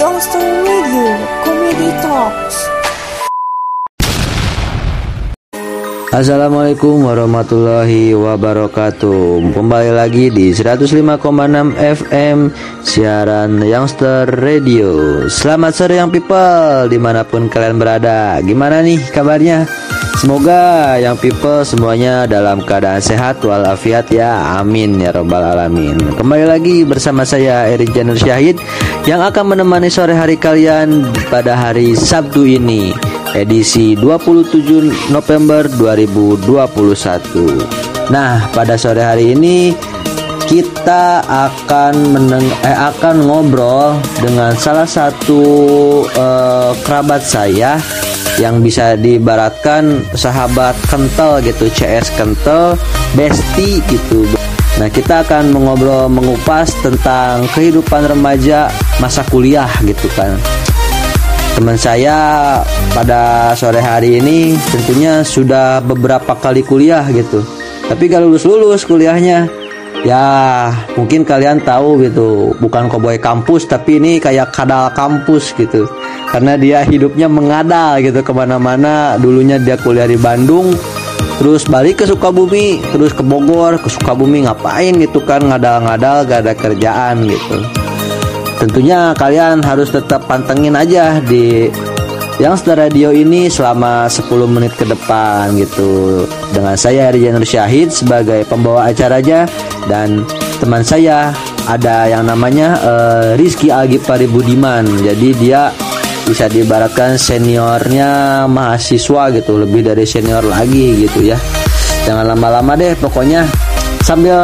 Youngster Radio Comedy Talks. Assalamualaikum warahmatullahi wabarakatuh. Kembali lagi di 105,6 FM Siaran Youngster Radio. Selamat sore yang people Di mana pun kalian berada. Gimana nih kabarnya? Semoga yang people semuanya dalam keadaan sehat walafiat ya. Amin ya robbal alamin. Kembali lagi bersama saya Eri Janur Syahid Yang akan menemani sore hari kalian pada hari Sabtu ini edisi 27 November 2021. Nah, pada sore hari ini kita akan meneng eh, akan ngobrol dengan salah satu eh, kerabat saya yang bisa dibaratkan sahabat kental gitu, CS kental, bestie gitu. Nah, kita akan mengobrol mengupas tentang kehidupan remaja masa kuliah gitu kan teman saya pada sore hari ini tentunya sudah beberapa kali kuliah gitu. Tapi gak lulus-lulus kuliahnya. Ya mungkin kalian tahu gitu bukan koboi kampus tapi ini kayak kadal kampus gitu. Karena dia hidupnya mengadal gitu ke mana-mana. Dulunya dia kuliah di Bandung terus balik ke Sukabumi terus ke Bogor ke Sukabumi ngapain gitu kan ngadal-ngadal gak ada kerjaan gitu tentunya kalian harus tetap pantengin aja di yang Radio ini selama 10 menit ke depan gitu. Dengan saya Rijanur Syahid sebagai pembawa acara aja dan teman saya ada yang namanya uh, Rizky Agipari Budiman jadi dia bisa diibaratkan seniornya mahasiswa gitu lebih dari senior lagi gitu ya. Jangan lama-lama deh pokoknya Sambil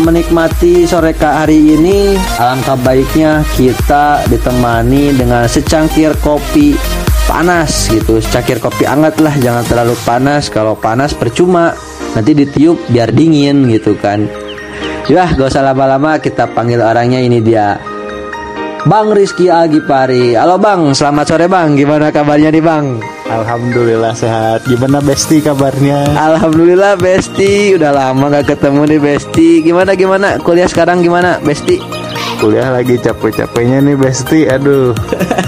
menikmati sore hari ini, alangkah baiknya kita ditemani dengan secangkir kopi panas gitu. Secangkir kopi hangat lah, jangan terlalu panas. Kalau panas percuma, nanti ditiup biar dingin gitu kan. Ya, gak usah lama-lama kita panggil orangnya ini dia. Bang Rizky Agipari. Halo Bang, selamat sore Bang. Gimana kabarnya nih Bang? Alhamdulillah sehat. Gimana Besti kabarnya? Alhamdulillah Besti, udah lama gak ketemu nih Besti. Gimana gimana? Kuliah sekarang gimana Besti? Kuliah lagi capek-capeknya nih Besti. Aduh.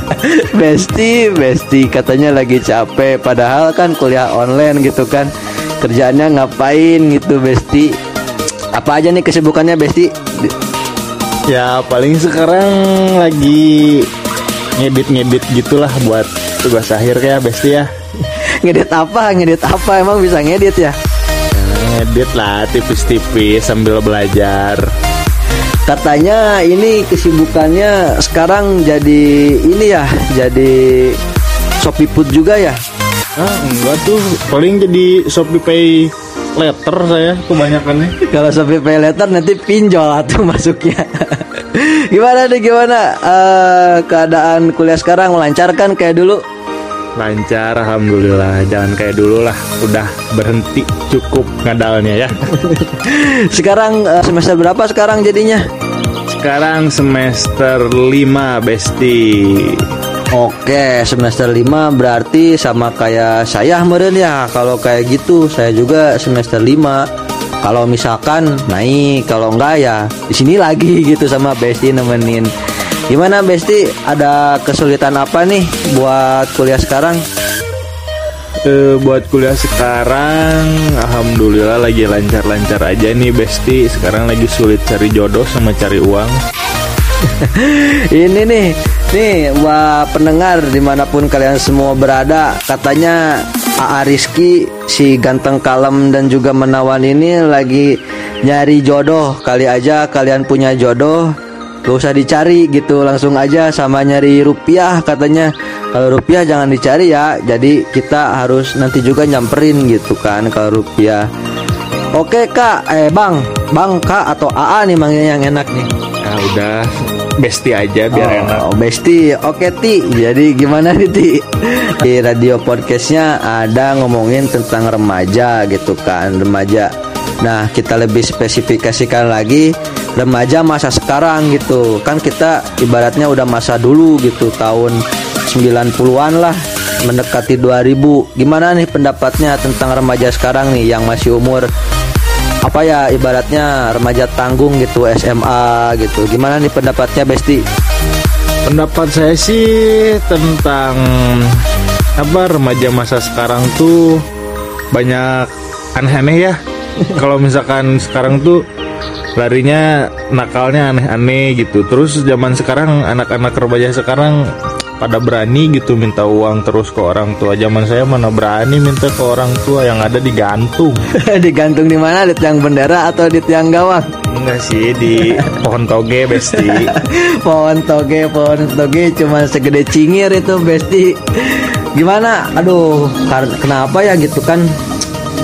besti, Besti katanya lagi capek. Padahal kan kuliah online gitu kan. Kerjaannya ngapain gitu Besti? Apa aja nih kesibukannya Besti? Ya paling sekarang lagi ngedit-ngedit gitulah buat tugas akhir ya Besti ya. Ngedit apa ngedit apa? Emang bisa ngedit ya? Ngedit lah tipis-tipis sambil belajar. Katanya ini kesibukannya sekarang jadi ini ya jadi Shopee Food juga ya? Ah enggak tuh. Paling jadi Shopee Pay letter saya kebanyakannya. Kalau Shopee Pay letter nanti pinjol atau masuknya gimana nih gimana? Uh, keadaan kuliah sekarang melancarkan kayak dulu? Lancar alhamdulillah. Jangan kayak dulu lah. Udah berhenti cukup ngadalnya ya. Sekarang uh, semester berapa sekarang jadinya? Sekarang semester 5 besti. Oke semester 5 berarti sama kayak saya meren ya. Kalau kayak gitu saya juga semester 5 Kalau misalkan naik Kalau enggak ya di sini lagi gitu sama Besti nemenin Gimana Besti? Ada kesulitan apa nih buat kuliah sekarang? E, buat kuliah sekarang, alhamdulillah lagi lancar-lancar aja nih Besti. Sekarang lagi sulit cari jodoh sama cari uang. Ini nih, nih wah pendengar di mana pun kalian semua berada, katanya AA Rizky si ganteng kalem dan juga menawan ini lagi nyari jodoh. Kali aja kalian punya jodoh, Gak usah dicari gitu Langsung aja sama nyari rupiah katanya. Kalau rupiah jangan dicari ya Jadi kita harus nanti juga nyamperin gitu kan Kalau rupiah. Oke kak, eh bang. Bang kak atau AA nih manggilnya yang enak nih. Nah udah Besti aja biar oh, enak. Oh Besti, oke Ti. Jadi gimana nih Ti? Di radio podcastnya ada ngomongin tentang remaja gitu kan Remaja. Nah kita lebih spesifikasikan lagi remaja masa sekarang gitu. Kan kita ibaratnya udah masa dulu gitu tahun 90-an lah mendekati 2000 gimana nih pendapatnya tentang remaja sekarang nih yang masih umur apa ya ibaratnya remaja tanggung gitu SMA gitu gimana nih pendapatnya Besti Pendapat saya sih tentang apa remaja masa sekarang tuh banyak aneh-aneh ya. Kalau misalkan sekarang tuh larinya nakalnya aneh-aneh gitu. Terus zaman sekarang anak-anak remaja sekarang pada berani gitu minta uang terus ke orang tua. Zaman saya mana berani minta ke orang tua yang ada digantung. Digantung di mana? Di tiang bendera atau di tiang gawang? Enggak sih di pohon toge besti. pohon toge, pohon toge cuma segede cingir itu besti. Gimana? Aduh, kenapa ya gitu kan?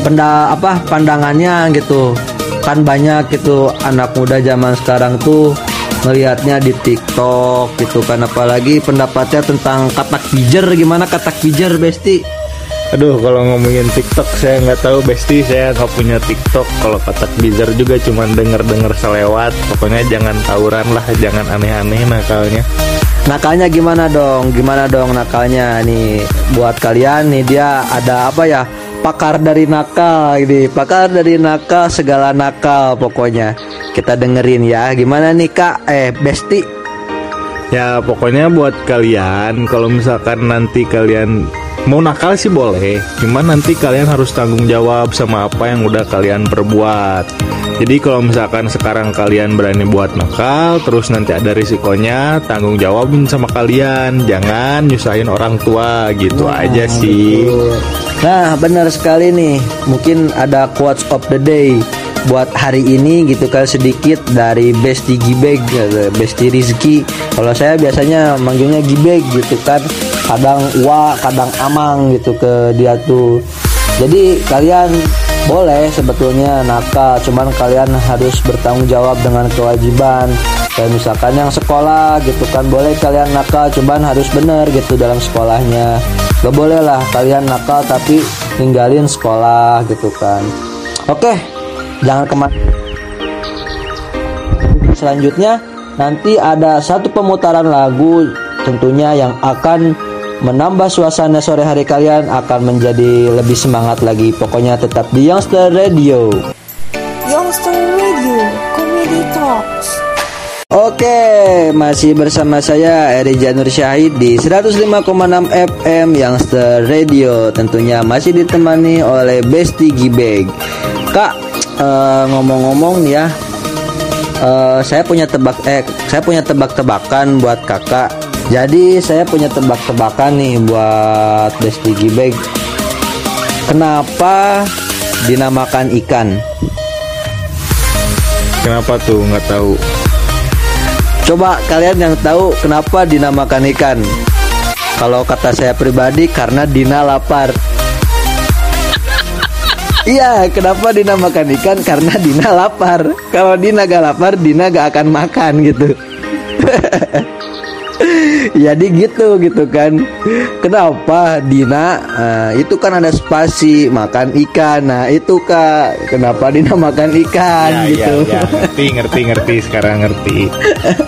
Penda apa pandangannya gitu kan banyak gitu anak muda zaman sekarang tuh ngelihatnya di TikTok gitu kan. Apalagi pendapatnya tentang katak pijer gimana katak pijer besti? Aduh kalau ngomongin TikTok saya nggak tahu Besti. Saya nggak punya TikTok. Kalau kata Bizar juga cuma denger denger selewat. Pokoknya jangan tawuran lah jangan aneh-aneh nakalnya. Nakalnya gimana dong? Gimana dong nakalnya? Nih buat kalian nih dia ada apa ya? Pakar dari nakal ini, pakar dari nakal segala nakal pokoknya. Kita dengerin ya. Gimana nih Kak? Eh, Besti. ya pokoknya buat kalian kalau misalkan nanti kalian mau nakal sih boleh cuman nanti kalian harus tanggung jawab sama apa yang udah kalian perbuat jadi kalau misalkan sekarang kalian berani buat nakal terus nanti ada risikonya tanggung jawabin sama kalian jangan nyusahin orang tua gitu aja sih Nah, benar sekali nih. Mungkin ada quotes of the day buat hari ini gitu kan sedikit dari Besti Gibeg, gitu, Besti Rizky. Kalau saya biasanya manggilnya Gibeg gitu kan. Kadang Wa, kadang Amang gitu ke dia tuh. Jadi kalian boleh sebetulnya nakal, cuman kalian harus bertanggung jawab dengan kewajiban. Kayak misalkan yang sekolah gitu kan boleh kalian nakal, cuman harus bener gitu dalam sekolahnya. Gak boleh lah kalian nakal tapi ninggalin sekolah gitu kan. Oke, jangan ke mana. Selanjutnya nanti ada satu pemutaran lagu tentunya yang akan menambah suasana sore hari kalian akan menjadi lebih semangat lagi. Pokoknya tetap di Youngster Radio. Youngster Radio Comedy Talks. Oke, masih bersama saya Eri Janur Syahid di 105,6 FM Youngster Radio. Tentunya masih ditemani oleh Besti Gibeg. Kak, eh, ngomong-ngomong nih ya, eh, saya punya tebak eh saya punya tebak-tebakan buat kakak. Jadi saya punya tebak-tebakan nih buat Besti Gibeg. Kenapa dinamakan ikan? kenapa tuh nggak tahu Coba kalian yang tahu kenapa dinamakan ikan? Kalau kata saya pribadi karena Dina lapar. Iya, kenapa dinamakan ikan? Karena Dina lapar. Kalau Dina gak lapar, Dina gak akan makan gitu. Jadi gitu gitu kan. Kenapa Dina? Nah, itu kan ada spasi makan ikan. Nah itu kak, kenapa Dina makan ikan ya, gitu? ya, ya. ngerti ngerti ngerti sekarang ngerti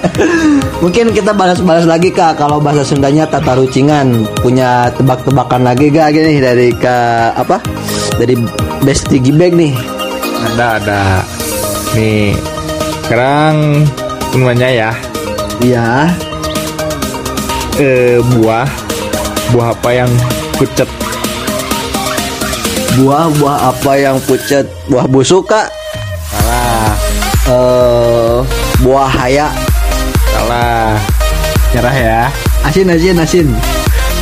Mungkin kita balas-balas lagi kak kalau bahasa Sundanya tata rucingan punya tebak-tebakan lagi gak gini dari kak apa dari Besti Gibeg nih. Ada ada. Nih sekarang semuanya ya. Iya. Eh, buah. Buah apa yang pucet? Buah-buah apa yang pucat buah busuk kak. Salah. Eh buah haya. Salah. Nyerah ya. Asin asin asin.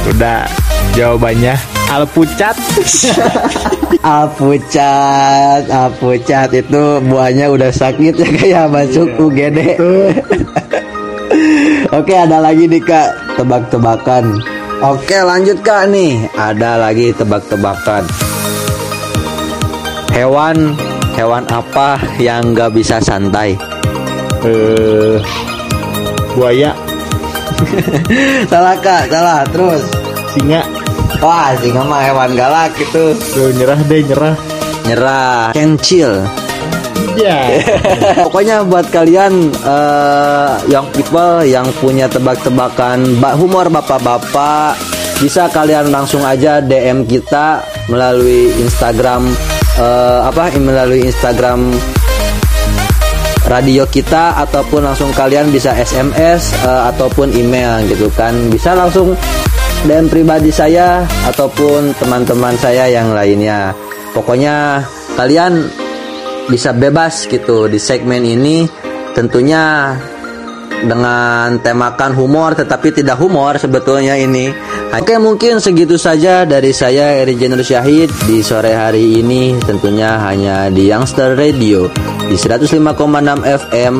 Udah jawabannya alpucat Alpucat, alpucat itu buahnya udah sakit ya kayak masuk UGD. Oke ada lagi nih kak tebak-tebakan. Oke lanjut kak nih ada lagi tebak-tebakan. Hewan hewan apa yang nggak bisa santai? eh buaya salah kak salah terus. singa Wah singa mah hewan galak itu tuh nyerah deh nyerah nyerah. Kencil. ya Pokoknya buat kalian eh, young people yang punya tebak-tebakan bak humor bapak-bapak bisa kalian langsung aja DM kita melalui Instagram eh, apa melalui Instagram radio kita ataupun langsung kalian bisa SMS uh, ataupun email gitu kan bisa langsung DM pribadi saya ataupun teman-teman saya yang lainnya. Pokoknya kalian bisa bebas gitu di segmen ini. Tentunya dengan temakan humor tetapi tidak humor sebetulnya ini. Oke mungkin segitu saja dari saya Eri Jenur Syahid. Di sore hari ini tentunya hanya di Youngster Radio di 105,6 FM